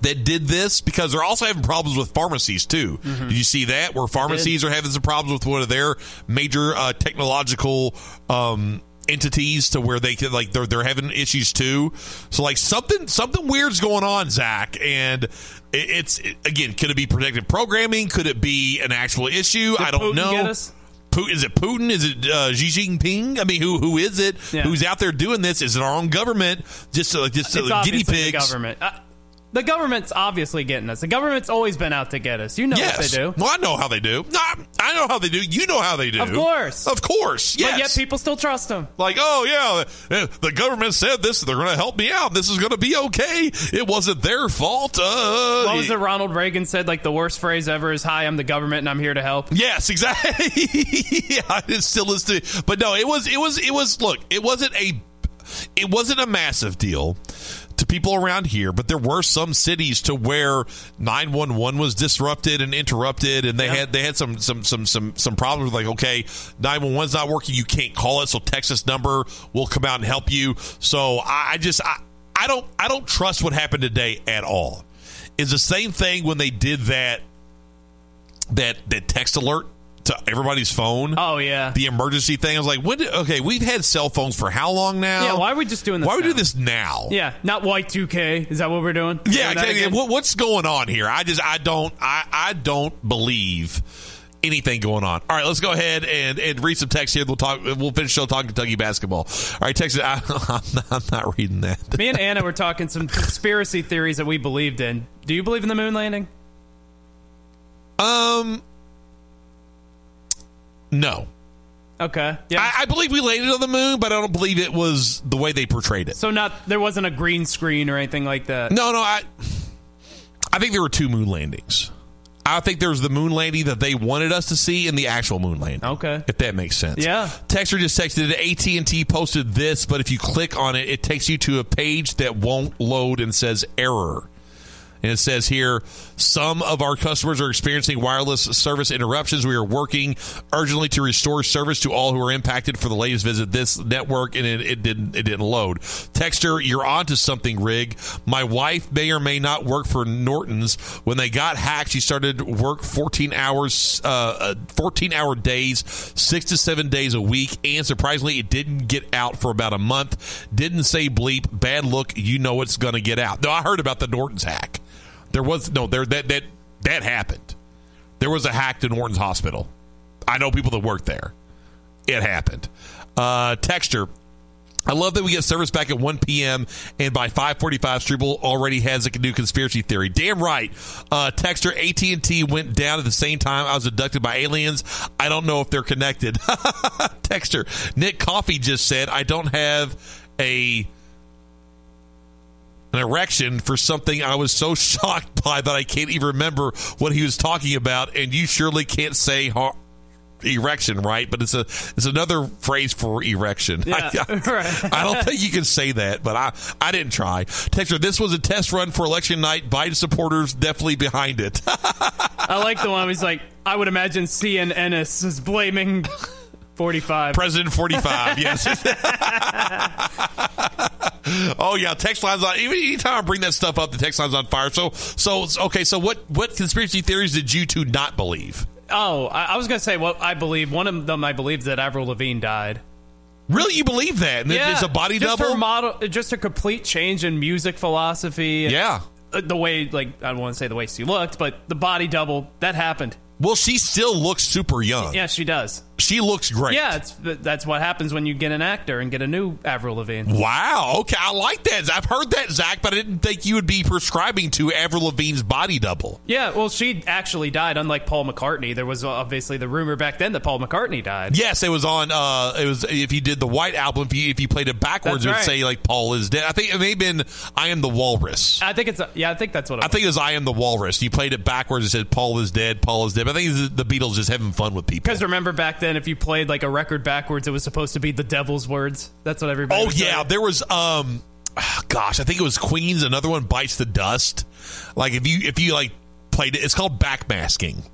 that did this because they're also having problems with pharmacies too. Did you see that where pharmacies are having some problems with one of their major uh, technological um, entities to where they can like they're they're having issues too. So like something something weird's going on, Zach, and it, it's it- again could it be predictive programming? Could it be an actual issue? I don't Putin know. Get us? Putin, is it Putin? Is it uh, Xi Jinping? I mean, who who is it? Yeah. Who's out there doing this? Is it our own government? Just uh, just uh, It's guinea pigs? government. Uh, the government's obviously getting us. The government's always been out to get us. You know yes. what they do. Well, I know how they do. I- I know how they do. You know how they do. Of course. Of course. Yes. But yet people still trust them. like, oh yeah, the, government said this. They're going to help me out. This is going to be okay. It wasn't their fault. Uh, What was it Ronald Reagan said? Like the worst phrase ever is "Hi, I'm the government and I'm here to help." Yes, exactly. yeah, it still is too. But no, it was it was it was look, it wasn't a it wasn't a massive deal to people around here, but there were some cities to where 911 was disrupted and interrupted and they had they had some some some some some problems like okay, 911's not working, you can't call it, so Texas number, we'll come out and help you. So I, I just I, I don't I don't trust what happened today at all. It's the same thing when they did that that that text alert to everybody's phone. Oh yeah. The emergency thing. I was like, when did, okay, we've had cell phones for how long now? Yeah, why are we just doing this? Why are we now? do this now? Yeah, not Y2K. Is that what we're doing? Yeah, Doing What, what's going on here? I just I don't I I don't believe anything going on. All right, let's go ahead and, and read some text here. We'll talk. We'll finish show talking Kentucky basketball. All right, text. I, I'm, not, I'm not reading that. Me and Anna were talking some conspiracy theories that we believed in. Do you believe in the moon landing? Um, no. Okay. Yeah. I, I believe we landed on the moon, but I don't believe it was the way they portrayed it. so not there wasn't a green screen or anything like that. No, no, I I think there were two moon landings. I think there was the moon landing that they wanted us to see and the actual moon landing. Okay. If that makes sense. Yeah. Texter just texted AT&T posted this, but if you click on it, it takes you to a page that won't load and says error. And it says here, some of our customers are experiencing wireless service interruptions. We are working urgently to restore service to all who are impacted. For the latest visit, this network and it, it didn't it didn't load. Texter, you're onto something, Rig. My wife may or may not work for Norton's. When they got hacked, she started work 14 hours, uh, uh, 14 hour days, six to seven days a week, and surprisingly, it didn't get out for about a month. Didn't say bleep. Bad look. You know it's going to get out. No, I heard about the Norton's hack. There was no there that that that happened. There was a hack to Norton's Hospital. I know people that work there. It happened. Uh, Texture. I love that we get service back at 1 p.m. and by 5:45, Streble already has a new conspiracy theory. Damn right. Uh, Texter AT&T went down at the same time I was abducted by aliens. I don't know if they're connected. Texter Nick Coffee just said I don't have a an erection for something I was so shocked by that I can't even remember what he was talking about. And you surely can't say har- erection, right? But it's a it's another phrase for erection. Yeah, I, right. I don't think you can say that, but I I didn't try. Texter, this was a test run for election night. Biden supporters definitely behind it. I like the one. He's like, I would imagine CNN is, is blaming 45. President 45, yes. oh yeah, text lines on. Even anytime I bring that stuff up, the text lines on fire. So so okay. So what what conspiracy theories did you two not believe? Oh, I, I was gonna say what I believe. One of them I believe that Avril Lavigne died. Really, you believe that? And yeah, it's a body just double. Model, just a complete change in music philosophy. Yeah. Uh, the way, like, I don't want to say the way she looked, but the body double that happened. Well, she still looks super young. Yeah, she does. She looks great. Yeah, it's, that's what happens when you get an actor and get a new Avril Lavigne. Wow. Okay, I like that. I've heard that, Zach, but I didn't think you would be prescribing to Avril Lavigne's body double. Yeah, well, she actually died. Unlike Paul McCartney, there was obviously the rumor back then that Paul McCartney died. Yes, it was on. Uh, it was if you did the White Album. If you, if you played it backwards, That's it would right. say like Paul is dead. I think it may have been I am the Walrus. I think it's yeah. I think that's what it I think it was I am the Walrus. You played it backwards. It said Paul is dead. Paul is dead. But I think the Beatles just having fun with people. Because remember back then, if you played like a record backwards, it was supposed to be the devil's words. That's what everybody. Oh yeah, saying. there was um gosh, I think it was Queens, another one bites the dust. Like if you if you like played it it's called backmasking.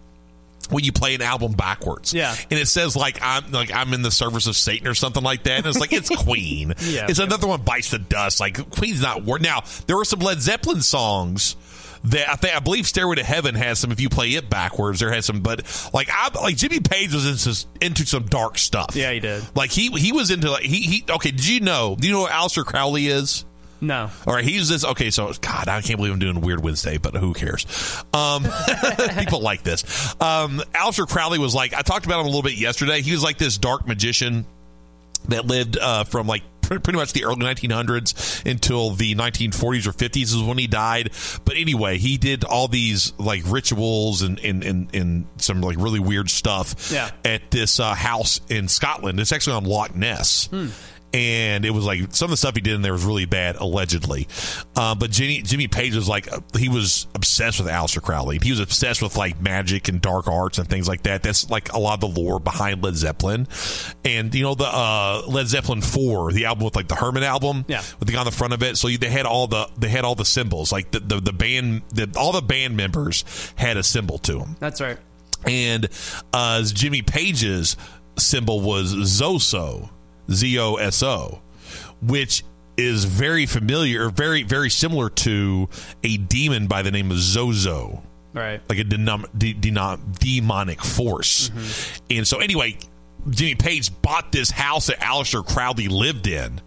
When you play an album backwards, Yeah. and it says like I'm like I'm in the service of Satan or something like that, and it's like it's Queen. Yeah. it's another one bites the dust. Like Queen's not wor Now there were some Led Zeppelin songs that I think I believe Stairway to Heaven has some. If you play it backwards, there has some. But like I like Jimmy Page was into, into some dark stuff. Yeah, he did. Like he he was into like he he. Okay, did you know? Do you know who Aleister Crowley is? No. All right, he's this. Okay, so God, I can't believe I'm doing Weird Wednesday, but who cares? Um, people like this. Um, Aleister Crowley was like I talked about him a little bit yesterday. He was like this dark magician that lived uh, from like pretty much the early 1900s until the 1940s or 50s is when he died. But anyway, he did all these like rituals and and, and, and some like really weird stuff Yeah. at this uh, house in Scotland. It's actually on Loch Ness. And it was like some of the stuff he did in there was really bad, allegedly. Uh, but Jimmy Jimmy Page was like he was obsessed with Aleister Crowley. He was obsessed with like magic and dark arts and things like that. That's like a lot of the lore behind Led Zeppelin. And you know the uh, Led Zeppelin four, the album with like the Herman album, Yeah. with the guy on the front of it. So they had all the they had all the symbols, like the the, the band, the, all the band members had a symbol to them That's right. and uh, Jimmy Page's symbol was Zoso, Z O S O, which is very familiar, or very very similar to a demon by the name of Zozo, Right. like a denom- de- denom- demonic force. And so, anyway, Jimmy Page bought this house that Aleister Crowley lived in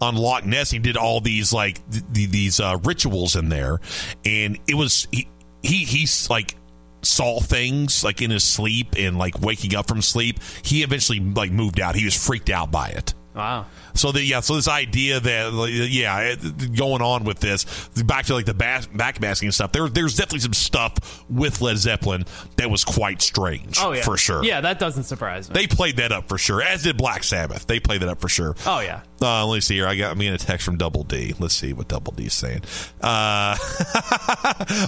on Loch Ness. He did all these like th- th- these uh, rituals in there, and it was he he he's like saw things like in his sleep and like waking up from sleep. He eventually like moved out. He was freaked out by it. Wow. So the, yeah, so this idea that like, yeah, it- going on with this back to like the back backmasking stuff. There, there's definitely some stuff with Led Zeppelin that was quite strange. Oh yeah. for sure. Yeah, that doesn't surprise me. they played that up for sure. As did Black Sabbath. They played that up for sure. oh yeah. Uh, let me see here. I got me in a text from Double D. Let's see what Double D is saying. Uh,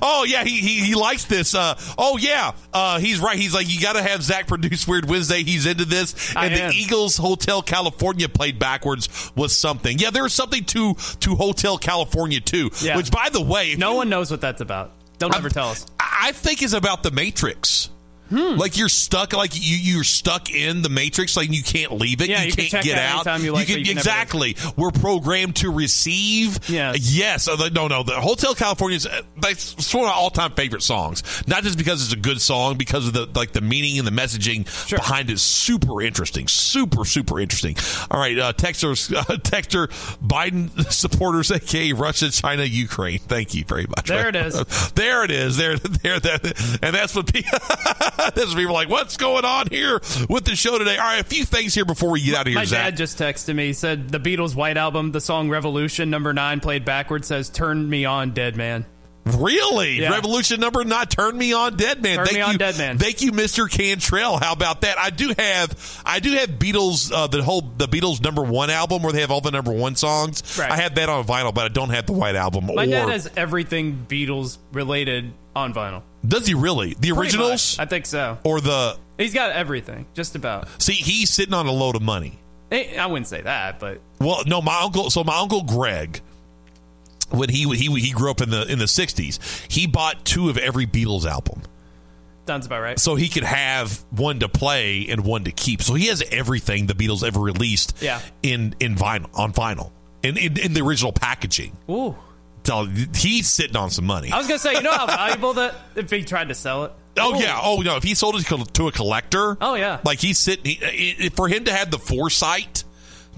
oh yeah, he, he he likes this. Uh, oh yeah, uh, he's right. He's like, you got to have Zach produce Weird Wednesday. He's into this. And the Eagles Hotel California played backwards was something. Yeah, there was something to to Hotel California too. Yeah. Which, by the way, No you- one knows what that's about. Don't ever tell us. I I think is about the Matrix. Hmm. Like you're stuck, like you you're stuck in the Matrix, like you can't leave it. Yeah, you, you can can't get out you like, can, you can never exactly. We're programmed to receive. Yes. yes. Uh, No, no. The Hotel California is uh, that's one of my all time favorite songs. Not just because it's a good song, because of the like the meaning and the messaging Sure. behind it. Super interesting. Super super interesting. All right, uh, texters, uh, texter, Biden supporters, aka Russia, China, Ukraine. Thank you very much. There it is. There it is. There, there, that, and that's what people. what people like. What's going on here with the show today? All right, a few things here before we get out of here. My Zach. dad just texted me. He said the Beatles' White Album, the song Revolution, number nine, played backwards, says "Turn me on, dead man." Really? Yeah. Revolution number not turn me on dead man. Turn thank Me On you, Dead Man. Thank you, Mr. Cantrell. How about that? I do have I do have Beatles uh, the whole the Beatles number one album where they have all the number one songs. Right. I have that on vinyl, but I don't have the white album. My or dad has everything Beatles related on vinyl. Does he really? The originals. I think so. or the He's got everything, just about. See, he's sitting on a load of money. Eh, I wouldn't say that, but Well, no, my uncle. So my uncle Greg, when he he he grew up in the in the '60s, he bought two of every Beatles album, sounds about right. so he could have one to play and one to keep. So he has everything the Beatles ever released. Yeah. in in vinyl on vinyl in in, in the original packaging. Ooh. So he's sitting on some money. I was gonna say, you know how valuable that if he tried to sell it. Oh Ooh. yeah. Oh no. If he sold it to- a collector. Oh, yeah. Like he's sitting he, for him to have the foresight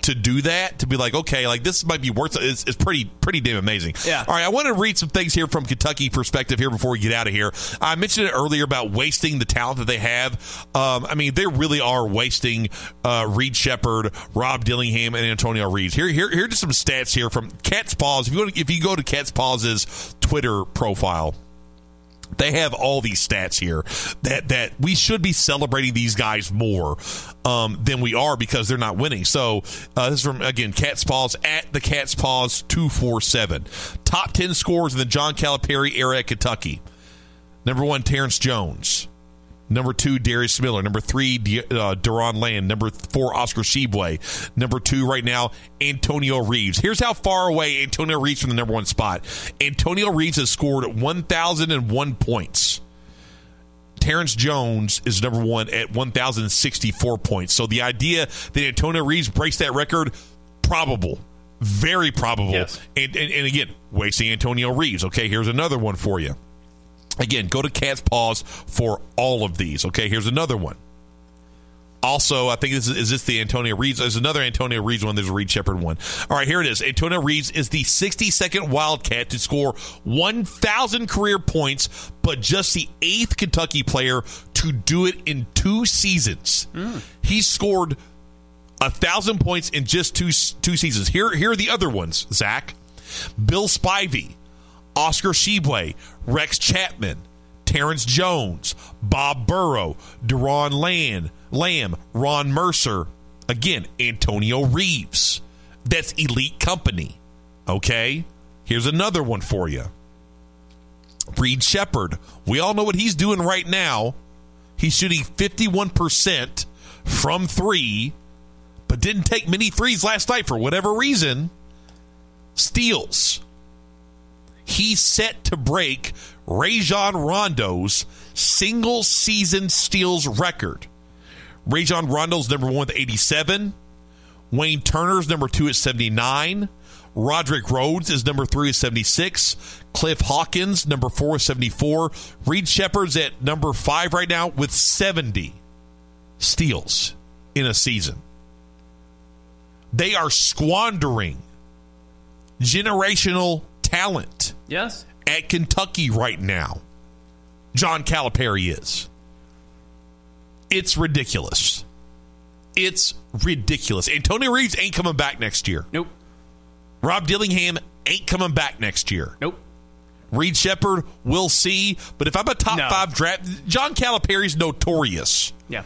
to do that to be like okay like this might be worth it it's, it's pretty pretty damn amazing. Yeah. all right i want to read some things here from kentucky perspective here before we get out of here. I mentioned it earlier about wasting the talent that they have. Um, i mean they really are wasting uh, reed sheppard rob dillingham and antonio reeves. Here here here are just some stats here from cats' pause. If you go to, if you go to cats' pause's twitter profile they have all these stats here that that we should be celebrating these guys more um, than we are because they're not winning. So uh, this is from again Cats' Pause at the Cats' Pause two four seven. Top ten scores in the John Calipari era at Kentucky. Number one, Terrence Jones. Number two, Darius Miller. Number three, De- uh, Doron Land. Number four, Oscar Tshiebwe. Number two, right now, Antonio Reeves. Here's how far away Antonio Reeves from the number one spot. Antonio Reeves has scored 1,001 points. Terrence Jones is number one at 1,064 points. So the idea that Antonio Reeves breaks that record, probable. Very probable. Yes. And, and, and again, wasting Antonio Reeves. Okay, here's another one for you. Again, go to Cats' Pause for all of these. Okay, here's another one. Also, I think this is, is this the Antonio Reeves. There's another Antonio Reeves one. There's a Reed Sheppard one. All right, here it is. Antonio Reeves is the 62nd Wildcat to score 1,000 career points, but just the eighth Kentucky player to do it in two seasons. Hmm. He scored a thousand points in just two two seasons. Here, here are the other ones. Zach, Bill Spivey, Oscar Tshiebwe, Rex Chapman, Terrence Jones, Bob Burrow, Doron Land, Lamb, Ron Mercer. Again, Antonio Reeves. That's elite company. Okay? Here's another one for you. Reed Sheppard. We all know what he's doing right now. He's shooting 51% from three, but didn't take many threes last night for whatever reason. Steals. He's set to break Rajon Rondo's single season steals record. Rajon Rondo's number one with 87. Wayne Turner's number two at 79. Roderick Rhodes is number three at 76. Cliff Hawkins, number four, 74. Reed Sheppard's at number five right now with 70 steals in a season. They are squandering generational talent Yes. at Kentucky right now. John Calipari is. It's ridiculous. It's ridiculous. Antonio Reeves ain't coming back next year. Nope. Rob Dillingham ain't coming back next year. Nope. Reed Sheppard, we'll see. But if I'm a top No. five draft, John Calipari's notorious Yeah.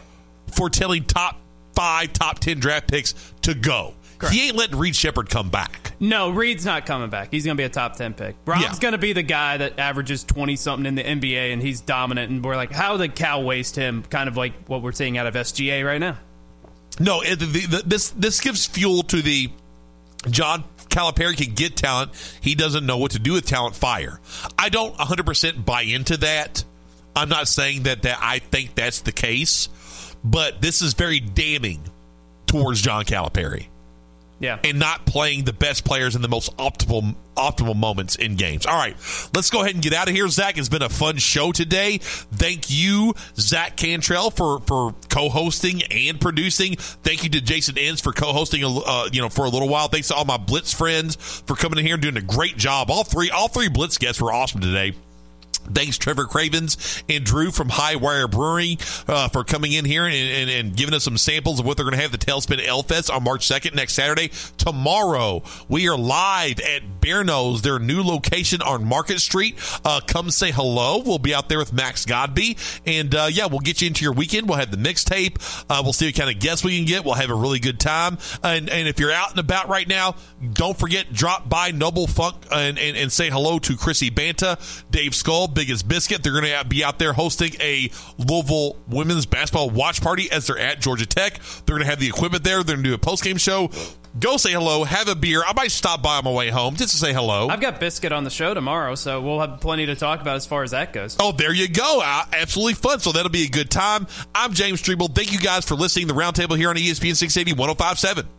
for telling top five, top ten draft picks to go. He ain't letting Reed Sheppard come back. No, Reed's not coming back. He's going to be a top 10 pick. Rob's Yeah. going to be the guy that averages 20 something in the NBA and he's dominant. And we're like, how did Cal waste him? Kind of like what we're seeing out of SGA right now. No, the, the, this this gives fuel to the John Calipari can get talent. He doesn't know what to do with talent. Fire. I don't 100% buy into that. I'm not saying that that I think that's the case, but this is very damning towards John Calipari Yeah. and not playing the best players in the most optimal optimal moments in games. All right, let's go ahead and get out of here. Zach, it's been a fun show today. Thank you, Zach Cantrell, for for co-hosting and producing. Thank you to Jason Enns for co-hosting, uh, you know, for a little while. Thanks to all my Blitz friends for coming in here and doing a great job. All three all three Blitz guests were awesome today. Thanks, Trevor Cravens and Drew from High Wire Brewery, uh, for coming in here and, and, and giving us some samples of what they're going to have the Tailspin Ale Fest on March 2nd, next Saturday. Tomorrow, we are live at Bearno's, their new location on Market Street. Uh, come say hello. We'll be out there with Max Godby. And uh, yeah, we'll get you into your weekend. We'll have the mixtape. Uh, we'll see what kind of guests we can get. We'll have a really good time. And, and if you're out and about right now, don't forget, drop by Noble Funk and, and, and say hello to Chrissy Banta, Dave Skull, Biggest Biscuit. They're going to be out there hosting a Louisville women's basketball watch party as they're at Georgia Tech. They're going to have the equipment there. They're going to do a post game show. Go say hello, have a beer. I might stop by on my way home just to say hello. I've got Biscuit on the show tomorrow, so we'll have plenty to talk about as far as that goes. Oh, there you go. Uh, absolutely fun. So that'll be a good time. I'm James Streble. Thank you guys for listening to the Roundtable here on ESPN 680 1057.